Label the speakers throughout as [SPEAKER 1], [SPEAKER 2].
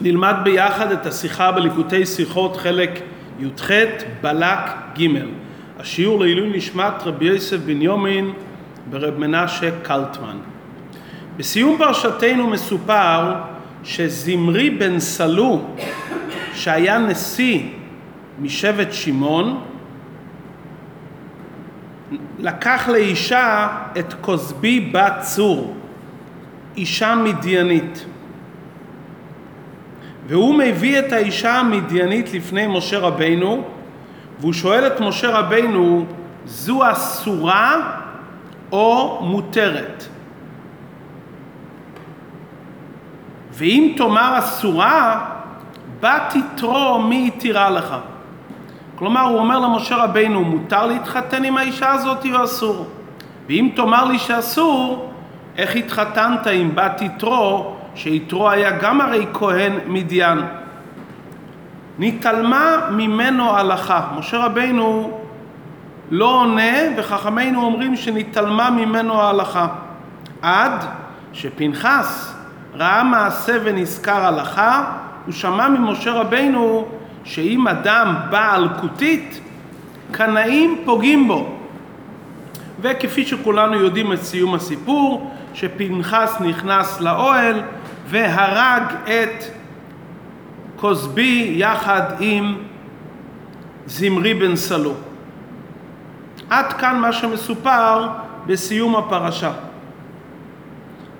[SPEAKER 1] נלמד ביחד את השיחה בליקוטי שיחות חלק י"ח בלק ג' השיעור לעילוי נשמת רבי יוסף בנימין ברב מנשה קלטמן. בסיום פרשתנו מסופר שזמרי בן סלו שהיה נשיא משבט שמעון לקח לאישה את כוסבי בת צור, אישה מדיינית. והוא מביא את האישה המדיינית לפני משה רבינו, והוא שואל את משה רבינו, זו אסורה או מותרת? ואם תאמר אסורה, בת יתרו מי יתירה לך? כלומר, הוא אומר למשה רבינו, מותר להתחתן עם האישה הזאת או אסור? ואם תאמר לי שאסור, איך התחתנת עם בת יתרו, שיתרו היה גם הרי כהן מדיין? נתעלמה ממנו הלכה. משה רבינו לא עונה, וחכמינו אומרים שנתעלמה ממנו ההלכה. עד שפנחס ראה מעשה ונזכר הלכה, הוא שמע ממשה רבינו שאם אדם בעל כותית, קנאים פוגעים בו. וכפי שכולנו יודעים את סיום הסיפור, שפנחס נכנס לאוהל והרג את כוסבי יחד עם זמרי בן סלו. עד כאן מה שמסופר בסיום הפרשה.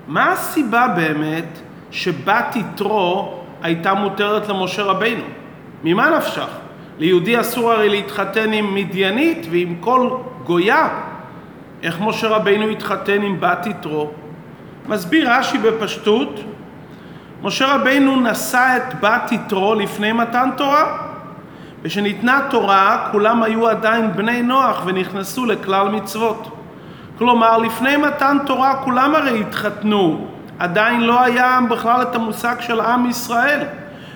[SPEAKER 1] מה הסיבה באמת שבת יתרו הייתה מותרת למשה רבינו? ממה נפשך? ליהודי אסור הרי להתחתן עם מדיינית ועם כל גויה. איך משה רבינו התחתן עם בת יתרו? מסביר רש"י בפשטות, משה רבינו נשא את בת יתרו לפני מתן תורה. ושניתנה תורה, כולם היו עדיין בני נוח ונכנסו לכלל מצוות. כלומר, לפני מתן תורה כולם הרי התחתנו, עדיין לא היה בכלל את המושג של עם ישראל.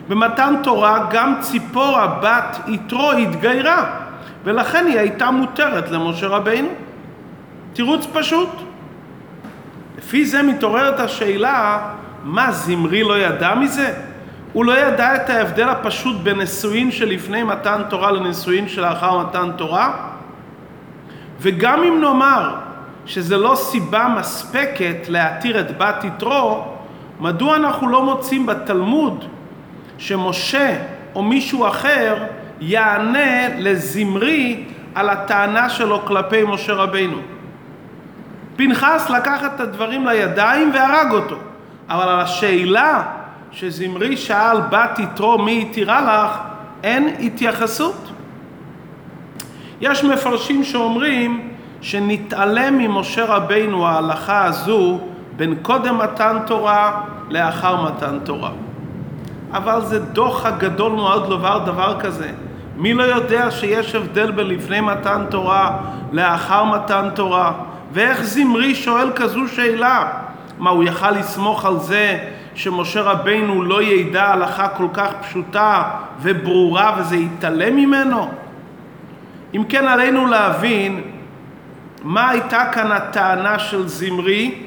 [SPEAKER 1] במתן תורה גם ציפורה בת יתרו התגיירה, ולכן היא הייתה מותרת למשה רבינו. תירוץ פשוט. לפי זה מתעוררת השאלה, מה זמרי לא ידע מזה? הוא לא ידע את ההבדל הפשוט בין נישואין שלפני מתן תורה לנישואין שלאחר מתן תורה? וגם אם נאמר שזה לא סיבה מספקת להתיר את בת יתרו, מדוע אנחנו לא מוצאים בתלמוד שמשה או מישהו אחר יענה לזמרי על הטענה שלו כלפי משה רבינו. פנחס לקח את הדברים לידיים והרג אותו, אבל על השאלה שזמרי שאל בת יתרו מי יתירה לך, אין התייחסות. יש מפרשים שאומרים שנתעלם ממשה רבינו ההלכה הזו בין קודם מתן תורה לאחר מתן תורה. אבל זה דוח הגדול מאוד לומר דבר כזה. מי לא יודע שיש הבדל בין לפני מתן תורה לאחר מתן תורה? ואיך זמרי שואל כזו שאלה? מה, הוא יכל לסמוך על זה שמשה רבינו לא ידע הלכה כל כך פשוטה וברורה וזה יתעלם ממנו? אם כן, עלינו להבין מה הייתה כאן הטענה של זמרי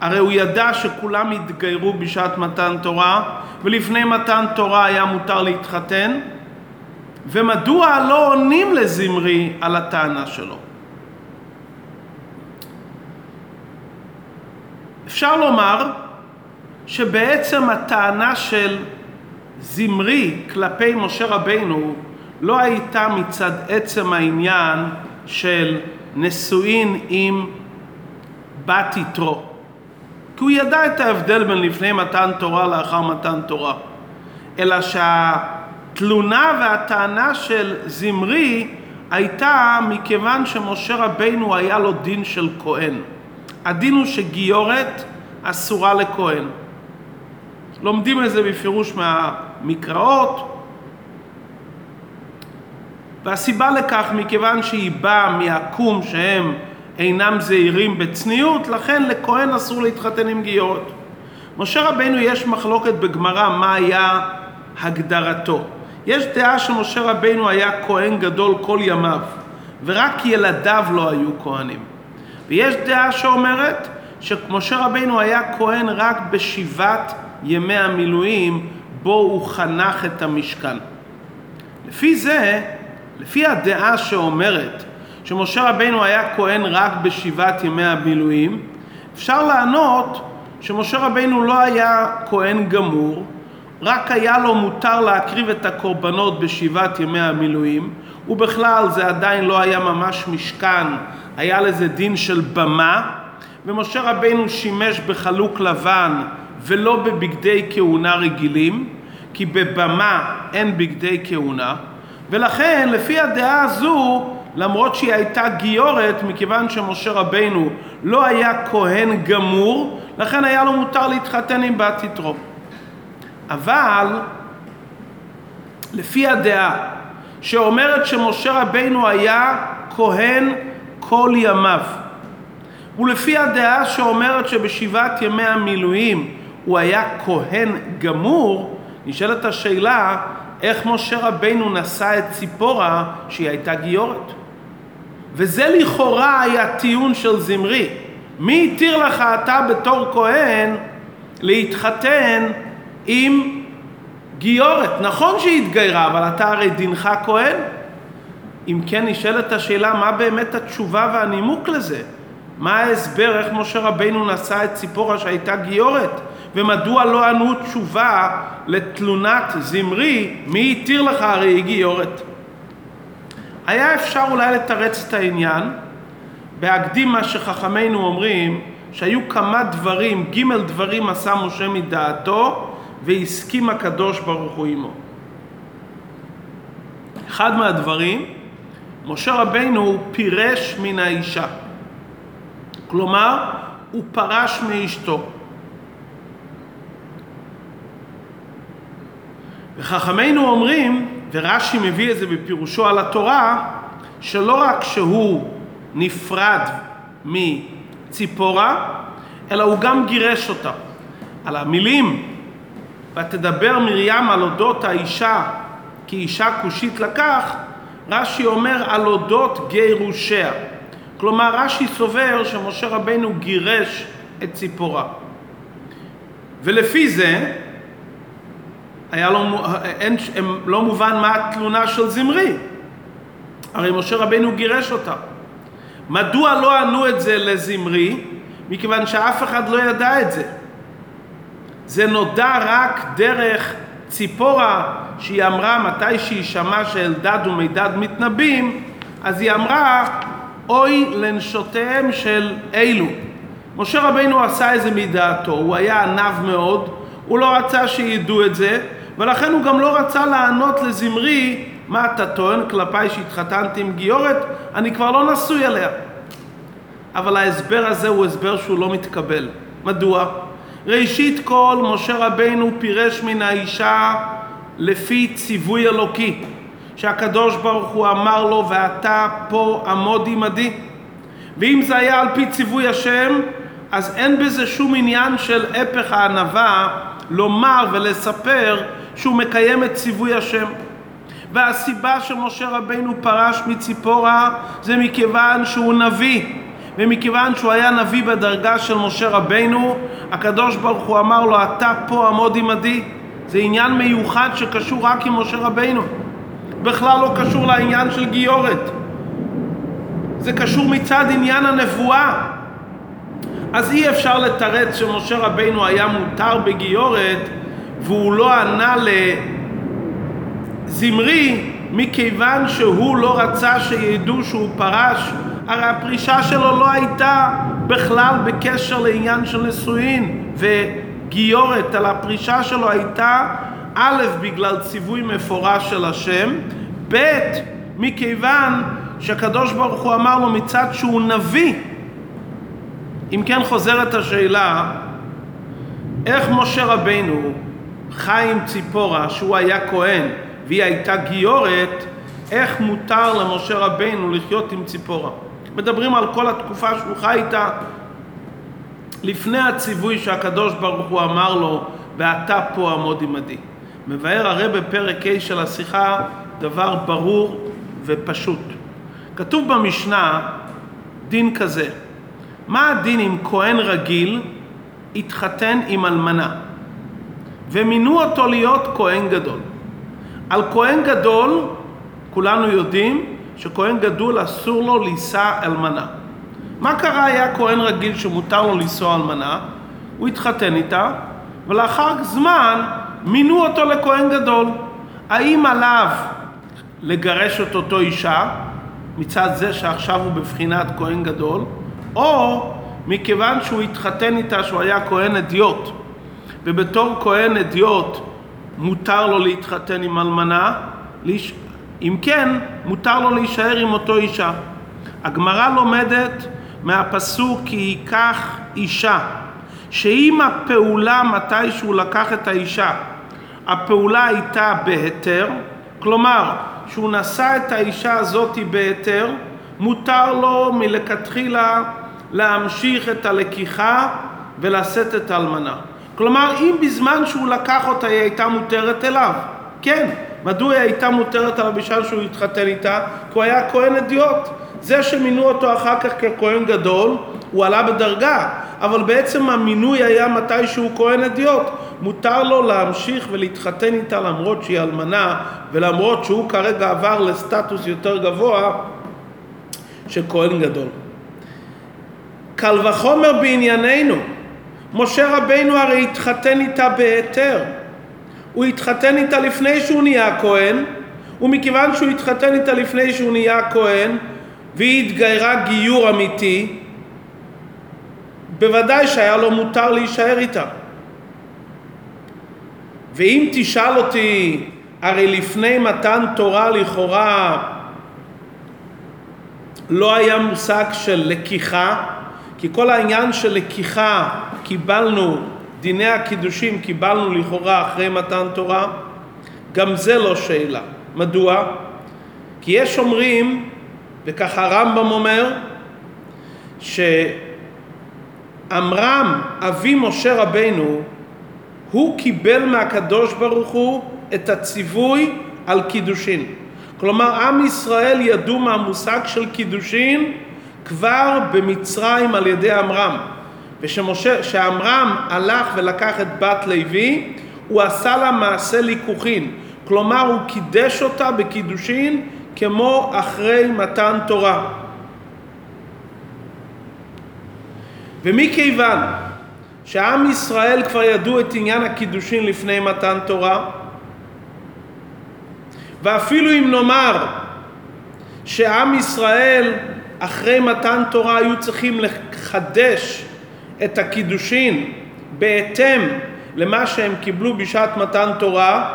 [SPEAKER 1] הרי הוא ידע שכולם התגיירו בשעת מתן תורה, ולפני מתן תורה היה מותר להתחתן, ומדוע לא עונים לזמרי על הטענה שלו? אפשר לומר שבעצם הטענה של זמרי כלפי משה רבינו לא הייתה מצד עצם העניין של נשואין עם בת יתרו. כי הוא ידע את ההבדל בין לפני מתן תורה לאחר מתן תורה. אלא שהתלונה והטענה של זמרי הייתה מכיוון שמשה רבינו היה לו דין של כהן. הדין הוא שגיורת אסורה לכהן. לומדים את זה בפירוש מהמקראות, והסיבה לכך מכיוון שהיא באה מהקום שהם אינם זהירים בצניעות, לכן לכהן אסור להתחתן עם גיורת. משה רבינו יש מחלוקת בגמרא מה היה הגדרתו. יש דעה שמשה רבינו היה כהן גדול כל ימיו, ורק ילדיו לא היו כהנים. ויש דעה שאומרת שמשה רבינו היה כהן רק בשבעת ימי המילואים בו הוא חנך את המשכן. לפי זה, לפי הדעה שאומרת שמשה רבינו היה כהן רק בשבעת ימי המילואים, אפשר לענות שמשה רבינו לא היה כהן גמור, רק היה לו מותר להקריב את הקורבנות בשבעת ימי המילואים, ובכלל זה עדיין לא היה ממש משכן, היה לזה דין של במה, ומשה רבינו שימש בחלוק לבן ולא בבגדי כהונה רגילים, כי בבמה אין בגדי כהונה, ולכן לפי הדעה הזו, למרות שהיא הייתה גיורת, מכיוון שמשה רבינו לא היה כהן גמור, לכן היה לו מותר להתחתן עם בת יתרו. אבל לפי הדעה שאומרת שמשה רבינו היה כהן כל ימיו, ולפי הדעה שאומרת שבשבעת ימי המילואים הוא היה כהן גמור, נשאלת השאלה איך משה רבינו נשא את ציפורה שהיא הייתה גיורת. וזה לכאורה היה טיעון של זמרי. מי התיר לך אתה בתור כהן להתחתן עם גיורת? נכון שהיא התגיירה, אבל אתה הרי דינך כהן. אם כן נשאלת השאלה מה באמת התשובה והנימוק לזה? מה ההסבר איך משה רבינו נשא את ציפורה שהייתה גיורת? ומדוע לא ענו תשובה לתלונת זמרי, מי התיר לך הרי היא גיורת? היה אפשר אולי לתרץ את העניין בהקדים מה שחכמינו אומרים שהיו כמה דברים, ג' דברים עשה משה מדעתו והסכים הקדוש ברוך הוא עמו. אחד מהדברים, משה רבינו פירש מן האישה. כלומר, הוא פרש מאשתו. וחכמינו אומרים, ורש"י מביא את זה בפירושו על התורה, שלא רק שהוא נפרד מציפורה, אלא הוא גם גירש אותה. על המילים, ותדבר מרים על אודות האישה כי אישה כושית לקח, רש"י אומר על אודות גירושיה. כלומר, רש"י סובר שמשה רבנו גירש את ציפורה. ולפי זה, היה לו, אין, לא מובן מה התלונה של זמרי. הרי משה רבנו גירש אותה. מדוע לא ענו את זה לזמרי? מכיוון שאף אחד לא ידע את זה. זה נודע רק דרך ציפורה, שהיא אמרה מתי שהיא שמעה שאלדד ומידד מתנבאים, אז היא אמרה, אוי לנשותיהם של אלו. משה רבינו עשה איזה מדעתו, הוא היה ענב מאוד, הוא לא רצה שידעו את זה, ולכן הוא גם לא רצה לענות לזמרי, מה אתה טוען כלפיי שהתחתנתי עם גיורת? אני כבר לא נשוי עליה. אבל ההסבר הזה הוא הסבר שהוא לא מתקבל. מדוע? ראשית כל, משה רבינו פירש מן האישה לפי ציווי אלוקי, שהקדוש ברוך הוא אמר לו, ואתה פה עמוד עמדי. ואם זה היה על פי ציווי השם, אז אין בזה שום עניין של הפך הענווה לומר ולספר שהוא מקיים את ציווי השם. והסיבה שמשה רבינו פרש מציפורה זה מכיוון שהוא נביא. ומכיוון שהוא היה נביא בדרגה של משה רבינו, הקדוש ברוך הוא אמר לו, אתה פה עמוד עמדי. זה עניין מיוחד שקשור רק עם משה רבינו. בכלל לא קשור לעניין של גיורת. זה קשור מצד עניין הנבואה. אז אי אפשר לתרץ שמשה רבינו היה מותר בגיורת והוא לא ענה לזמרי מכיוון שהוא לא רצה שידעו שהוא פרש הרי הפרישה שלו לא הייתה בכלל בקשר לעניין של נישואין וגיורת, אלא הפרישה שלו הייתה א', בגלל ציווי מפורש של השם, ב', מכיוון שהקדוש ברוך הוא אמר לו מצד שהוא נביא. אם כן חוזרת השאלה, איך משה רבינו חי עם ציפורה, שהוא היה כהן והיא הייתה גיורת, איך מותר למשה רבינו לחיות עם ציפורה? מדברים על כל התקופה שהוא חי איתה לפני הציווי שהקדוש ברוך הוא אמר לו, ואתה פה עמוד עמדי. מבאר הרי בפרק ה' של השיחה דבר ברור ופשוט. כתוב במשנה דין כזה, מה הדין אם כהן רגיל התחתן עם אלמנה? ומינו אותו להיות כהן גדול. על כהן גדול, כולנו יודעים שכהן גדול אסור לו לישא אלמנה. מה קרה היה כהן רגיל שמותר לו לנסוע אלמנה? הוא התחתן איתה, ולאחר זמן מינו אותו לכהן גדול. האם עליו לגרש את אותו אישה, מצד זה שעכשיו הוא בבחינת כהן גדול, או מכיוון שהוא התחתן איתה שהוא היה כהן אדיוט, ובתור כהן אדיוט מותר לו להתחתן עם אלמנה, אם כן, מותר לו להישאר עם אותו אישה. הגמרא לומדת מהפסוק כי ייקח אישה, שאם הפעולה מתי שהוא לקח את האישה, הפעולה הייתה בהיתר, כלומר שהוא נשא את האישה הזאת בהיתר, מותר לו מלכתחילה להמשיך את הלקיחה ולשאת את האלמנה. כלומר, אם בזמן שהוא לקח אותה היא הייתה מותרת אליו, כן, מדוע היא הייתה מותרת עליו בשעה שהוא התחתן איתה? כי הוא היה כהן אדיוט. זה שמינו אותו אחר כך ככהן גדול, הוא עלה בדרגה, אבל בעצם המינוי היה מתי שהוא כהן אדיוט. מותר לו להמשיך ולהתחתן איתה למרות שהיא אלמנה ולמרות שהוא כרגע עבר לסטטוס יותר גבוה של כהן גדול. קל וחומר בענייננו, משה רבינו הרי התחתן איתה בהיתר. הוא התחתן איתה לפני שהוא נהיה כהן, ומכיוון שהוא התחתן איתה לפני שהוא נהיה כהן, והיא התגיירה גיור אמיתי, בוודאי שהיה לו מותר להישאר איתה. ואם תשאל אותי, הרי לפני מתן תורה לכאורה לא היה מושג של לקיחה, כי כל העניין של לקיחה קיבלנו, דיני הקידושים קיבלנו לכאורה אחרי מתן תורה, גם זה לא שאלה. מדוע? כי יש אומרים, וככה הרמב"ם אומר, שעמרם, אבי משה רבנו, הוא קיבל מהקדוש ברוך הוא את הציווי על קידושין. כלומר, עם ישראל ידעו מהמושג של קידושין כבר במצרים על ידי עמרם. וכשעמרם הלך ולקח את בת לוי, הוא עשה לה מעשה ליכוחין. כלומר, הוא קידש אותה בקידושין כמו אחרי מתן תורה. ומכיוון שעם ישראל כבר ידעו את עניין הקידושין לפני מתן תורה, ואפילו אם נאמר שעם ישראל אחרי מתן תורה היו צריכים לחדש את הקידושין בהתאם למה שהם קיבלו בשעת מתן תורה,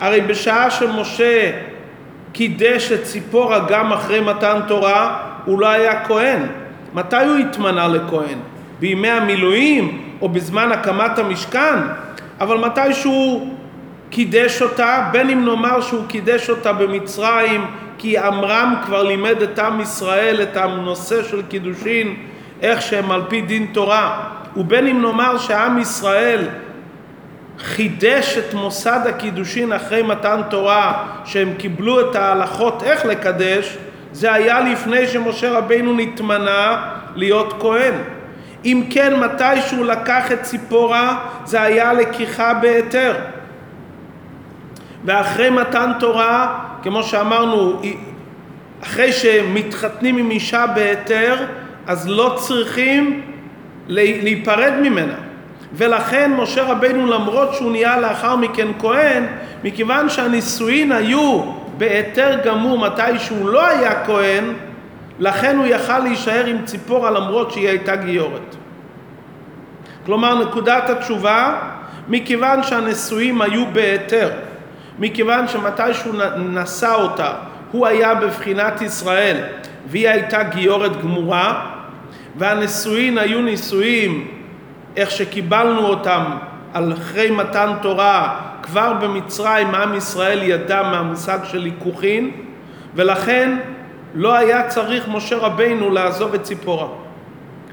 [SPEAKER 1] הרי בשעה שמשה קידש את ציפורה גם אחרי מתן תורה, הוא לא היה כהן. מתי הוא התמנה לכהן? בימי המילואים או בזמן הקמת המשכן? אבל מתי שהוא קידש אותה, בין אם נאמר שהוא קידש אותה במצרים כי עמרם כבר לימד את עם ישראל את הנושא של קידושין, איך שהם על פי דין תורה, ובין אם נאמר שעם ישראל חידש את מוסד הקידושין אחרי מתן תורה, שהם קיבלו את ההלכות איך לקדש, זה היה לפני שמשה רבינו נתמנה להיות כהן. אם כן, מתי שהוא לקח את ציפורה, זה היה לקיחה בהיתר. ואחרי מתן תורה, כמו שאמרנו, אחרי שמתחתנים עם אישה בהיתר, אז לא צריכים להיפרד ממנה. ולכן משה רבינו למרות שהוא נהיה לאחר מכן כהן, מכיוון שהנישואין היו בהיתר גמור מתי שהוא לא היה כהן, לכן הוא יכל להישאר עם ציפורה למרות שהיא הייתה גיורת. כלומר נקודת התשובה, מכיוון שהנישואים היו בהיתר, מכיוון שמתי שהוא נשא אותה הוא היה בבחינת ישראל והיא הייתה גיורת גמורה והנישואין היו נישואים איך שקיבלנו אותם על אחרי מתן תורה כבר במצרים עם ישראל ידע מהמושג של היכוכין ולכן לא היה צריך משה רבינו לעזוב את ציפורה.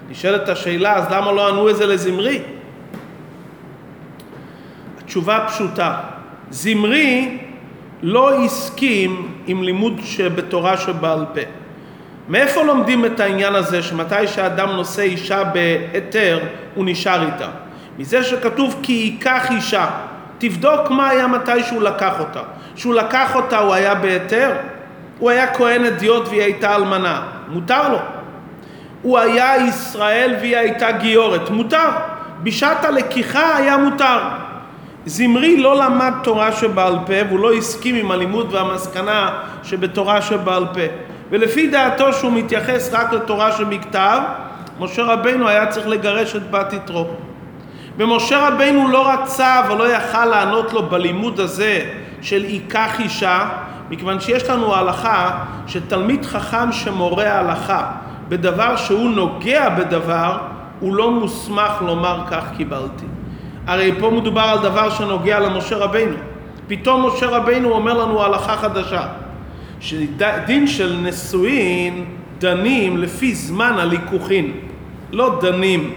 [SPEAKER 1] נשאלת השאלה אז למה לא ענו את זה לזמרי? התשובה פשוטה זמרי לא הסכים עם לימוד שבתורה שבעל פה. מאיפה לומדים את העניין הזה שמתי שאדם נושא אישה בהיתר הוא נשאר איתה? מזה שכתוב כי ייקח אישה. תבדוק מה היה מתי שהוא לקח אותה. כשהוא לקח אותה הוא היה בהיתר? הוא היה כהן אדיוט והיא הייתה אלמנה, מותר לו. הוא היה ישראל והיא הייתה גיורת, מותר. בשעת הלקיחה היה מותר. זמרי לא למד תורה שבעל פה והוא לא הסכים עם הלימוד והמסקנה שבתורה שבעל פה. ולפי דעתו שהוא מתייחס רק לתורה שבכתב, משה רבנו היה צריך לגרש את בת יתרו. ומשה רבנו לא רצה ולא יכל לענות לו בלימוד הזה של ייקח אישה, מכיוון שיש לנו הלכה שתלמיד חכם שמורה הלכה בדבר שהוא נוגע בדבר, הוא לא מוסמך לומר כך קיבלתי. הרי פה מדובר על דבר שנוגע למשה רבנו. פתאום משה רבנו אומר לנו הלכה חדשה, שדין של נשואין דנים לפי זמן הליכוחין, לא דנים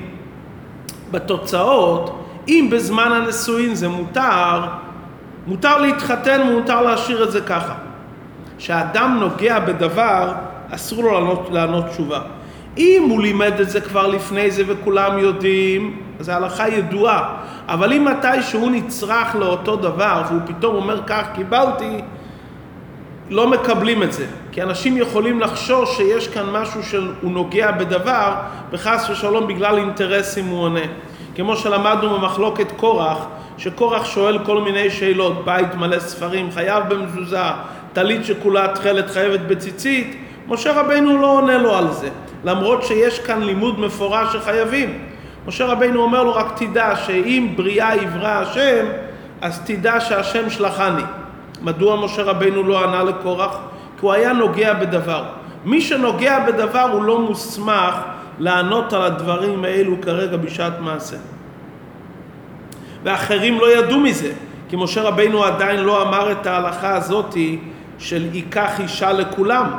[SPEAKER 1] בתוצאות, אם בזמן הנישואין זה מותר, מותר להתחתן ומותר להשאיר את זה ככה. כשאדם נוגע בדבר, אסור לו לענות, לענות תשובה. אם הוא לימד את זה כבר לפני זה וכולם יודעים, אז ההלכה ידועה. אבל אם מתי שהוא נצרך לאותו דבר והוא פתאום אומר כך קיבלתי, לא מקבלים את זה. כי אנשים יכולים לחשוש שיש כאן משהו שהוא נוגע בדבר, וחס ושלום בגלל אינטרסים הוא עונה. כמו שלמדנו במחלוקת קורח, שקורח שואל כל מיני שאלות, בית מלא ספרים, חייב במזוזה, טלית שכולה תכלת חייבת בציצית, משה רבינו לא עונה לו על זה, למרות שיש כאן לימוד מפורש שחייבים. משה רבינו אומר לו רק תדע שאם בריאה יברא השם, אז תדע שהשם שלחני. מדוע משה רבינו לא ענה לקורח? כי הוא היה נוגע בדבר. מי שנוגע בדבר הוא לא מוסמך לענות על הדברים האלו כרגע בשעת מעשה. ואחרים לא ידעו מזה, כי משה רבינו עדיין לא אמר את ההלכה הזאתי של ייקח אישה לכולם.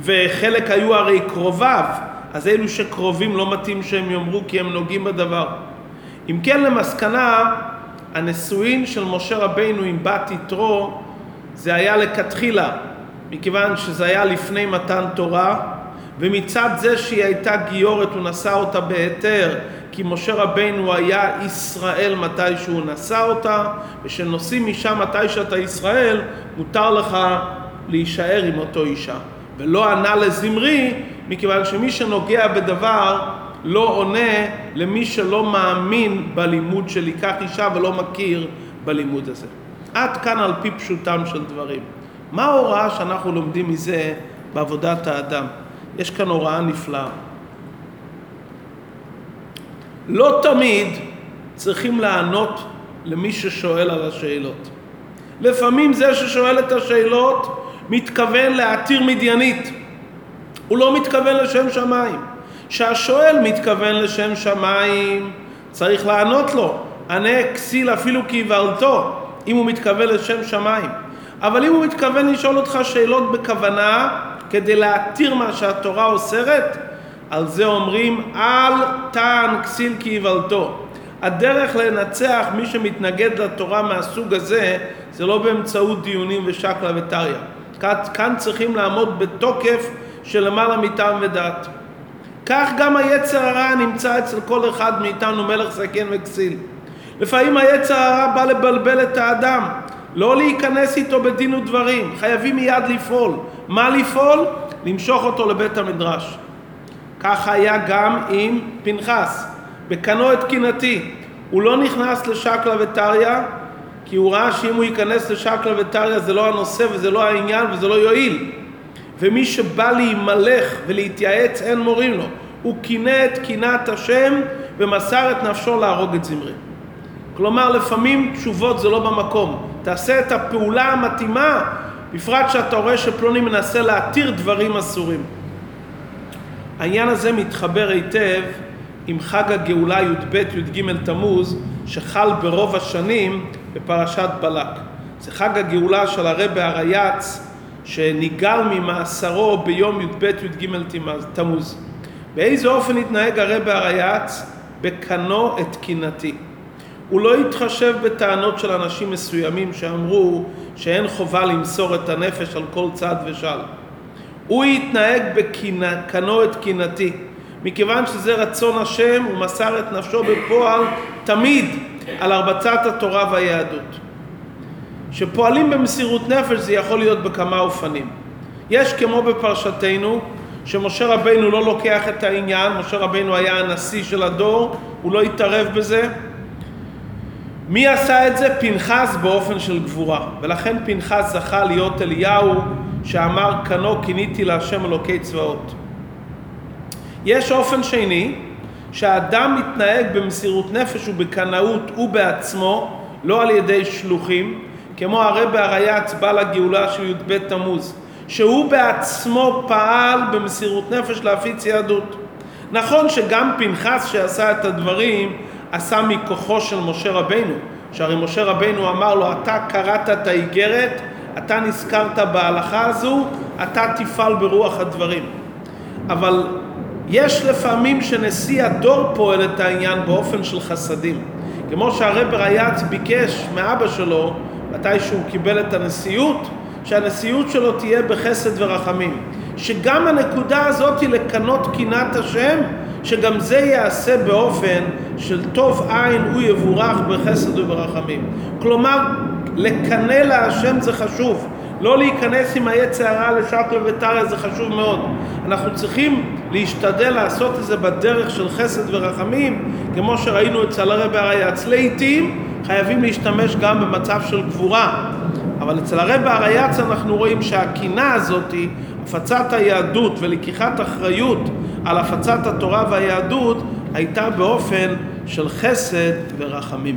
[SPEAKER 1] וחלק היו הרי קרוביו, אז אלו שקרובים לא מתאים שהם יאמרו כי הם נוגעים בדבר. אם כן למסקנה, הנישואין של משה רבינו עם בת יתרו זה היה לכתחילה, מכיוון שזה היה לפני מתן תורה, ומצד זה שהיא הייתה גיורת הוא נשא אותה בהיתר, כי משה רבינו היה ישראל מתי שהוא נשא אותה, ושנושאים אישה מתי שאתה ישראל, מותר לך להישאר עם אותו אישה. ולא ענה לזמרי, מכיוון שמי שנוגע בדבר לא עונה למי שלא מאמין בלימוד של ייקח אישה ולא מכיר בלימוד הזה. עד כאן על פי פשוטם של דברים. מה ההוראה שאנחנו לומדים מזה בעבודת האדם? יש כאן הוראה נפלאה. לא תמיד צריכים לענות למי ששואל על השאלות. לפעמים זה ששואל את השאלות מתכוון להתיר מדיינית. הוא לא מתכוון לשם שמיים. כשהשואל מתכוון לשם שמיים, צריך לענות לו, ענה כסיל אפילו כאיוולתו, אם הוא מתכוון לשם שמיים. אבל אם הוא מתכוון לשאול אותך שאלות בכוונה, כדי להתיר מה שהתורה אוסרת, על זה אומרים אל תען כסיל כאיוולתו. הדרך לנצח מי שמתנגד לתורה מהסוג הזה זה לא באמצעות דיונים ושקלא וטריא. כאן צריכים לעמוד בתוקף של למעלה מטעם ודעת. כך גם היצר הרע נמצא אצל כל אחד מאיתנו מלך זקן וכסיל. לפעמים היצר הרע בא לבלבל את האדם, לא להיכנס איתו בדין ודברים, חייבים מיד לפעול. מה לפעול? למשוך אותו לבית המדרש. כך היה גם עם פנחס, בקנו את קינתי. הוא לא נכנס לשקלא וטריא, כי הוא ראה שאם הוא ייכנס לשקלא וטריא זה לא הנושא וזה לא העניין וזה לא יועיל. ומי שבא להימלך ולהתייעץ אין מורים לו. הוא קינא את קינת השם ומסר את נפשו להרוג את זמרי. כלומר, לפעמים תשובות זה לא במקום. תעשה את הפעולה המתאימה, בפרט שאתה רואה שפלוני מנסה להתיר דברים אסורים. העניין הזה מתחבר היטב עם חג הגאולה י"ב י"ג תמוז שחל ברוב השנים בפרשת בלק. זה חג הגאולה של הרבי הרייץ שניגל ממאסרו ביום י"ב י"ג תמוז. באיזה אופן התנהג הרבי הרייץ? בקנו את קינתי. הוא לא התחשב בטענות של אנשים מסוימים שאמרו שאין חובה למסור את הנפש על כל צד ושל. הוא התנהג בקנו את קינתי. מכיוון שזה רצון השם, הוא מסר את נפשו בפועל תמיד. על הרבצת התורה והיהדות. שפועלים במסירות נפש זה יכול להיות בכמה אופנים. יש כמו בפרשתנו, שמשה רבינו לא לוקח את העניין, משה רבינו היה הנשיא של הדור, הוא לא התערב בזה. מי עשה את זה? פנחס באופן של גבורה. ולכן פנחס זכה להיות אליהו שאמר קנו כיניתי להשם אלוקי צבאות. יש אופן שני, שהאדם מתנהג במסירות נפש ובקנאות הוא בעצמו, לא על ידי שלוחים, כמו הרבי הרייץ בעל הגאולה של י"ב תמוז, שהוא בעצמו פעל במסירות נפש להפיץ יהדות. נכון שגם פנחס שעשה את הדברים עשה מכוחו של משה רבנו, שהרי משה רבנו אמר לו, אתה קראת את האיגרת, אתה נזכרת בהלכה הזו, אתה תפעל ברוח הדברים. אבל יש לפעמים שנשיא הדור פועל את העניין באופן של חסדים. כמו שהרב רייץ ביקש מאבא שלו, מתי שהוא קיבל את הנשיאות, שהנשיאות שלו תהיה בחסד ורחמים. שגם הנקודה הזאת היא לקנות קינת השם, שגם זה ייעשה באופן של טוב עין הוא יבורך בחסד וברחמים. כלומר, לקנא להשם זה חשוב. לא להיכנס עם העץ הרע לשקלא וטריא זה חשוב מאוד. אנחנו צריכים להשתדל לעשות את זה בדרך של חסד ורחמים, כמו שראינו אצל הרבי הרייץ. לעיתים חייבים להשתמש גם במצב של גבורה. אבל אצל הרבי הרייץ אנחנו רואים שהקינה הזאת, הפצת היהדות ולקיחת אחריות על הפצת התורה והיהדות, הייתה באופן של חסד ורחמים.